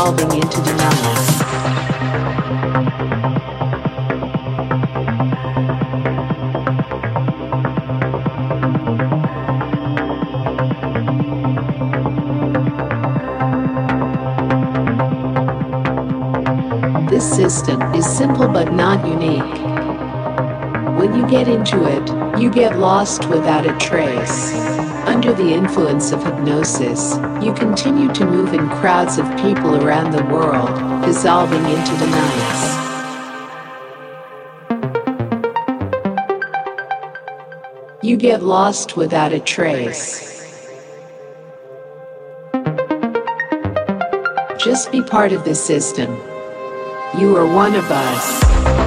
Dissolving into. This system is simple but not unique. When you get into it, you get lost without a trace. Under the influence of hypnosis, you continue to move in crowds of people around the world, dissolving into the nights. You get lost without a trace. Just be part of the system. You are one of us.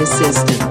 This system.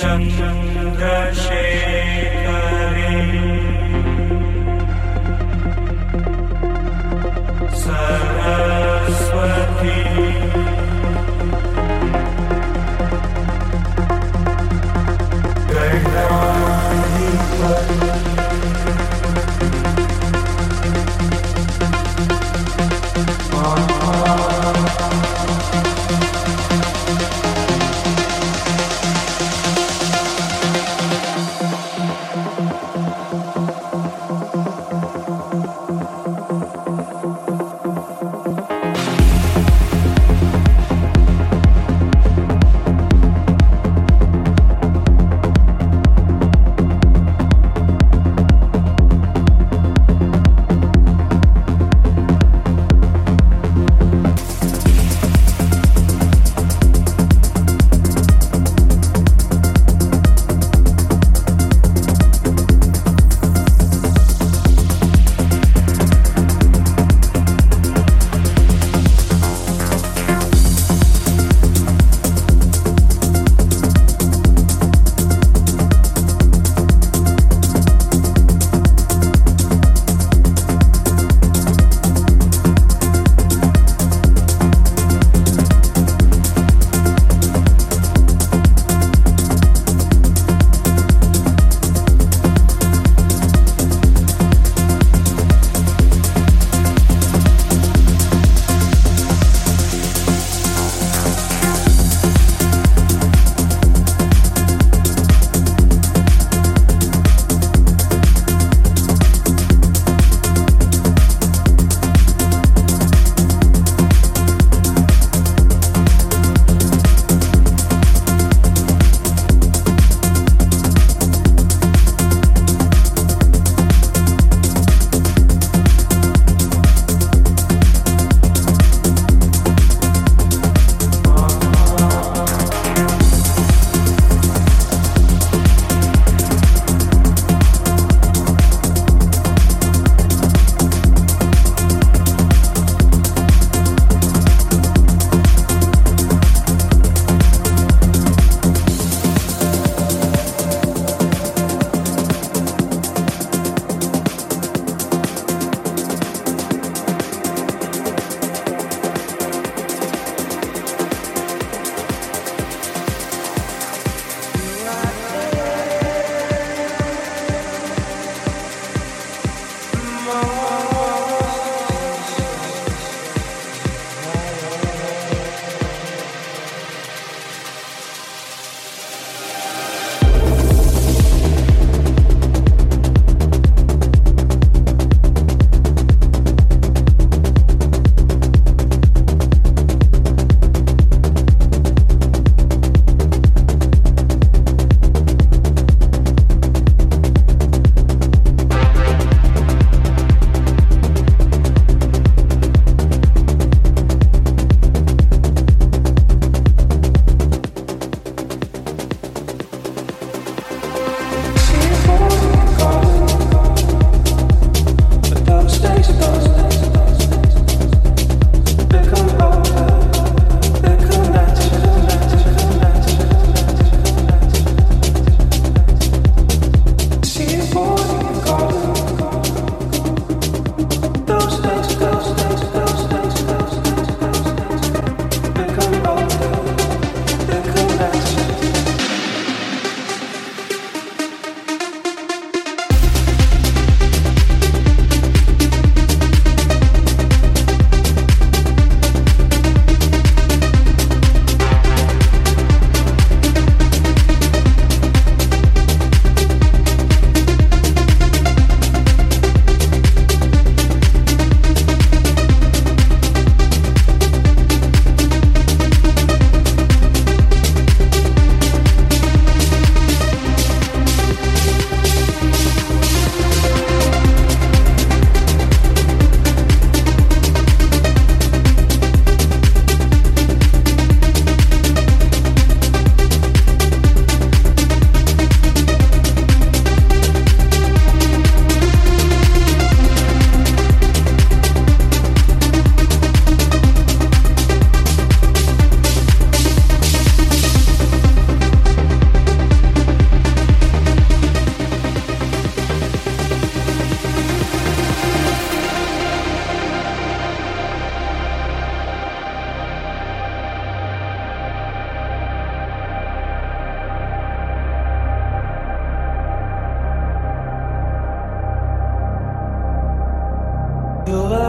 चन्द्रशेखरे। You're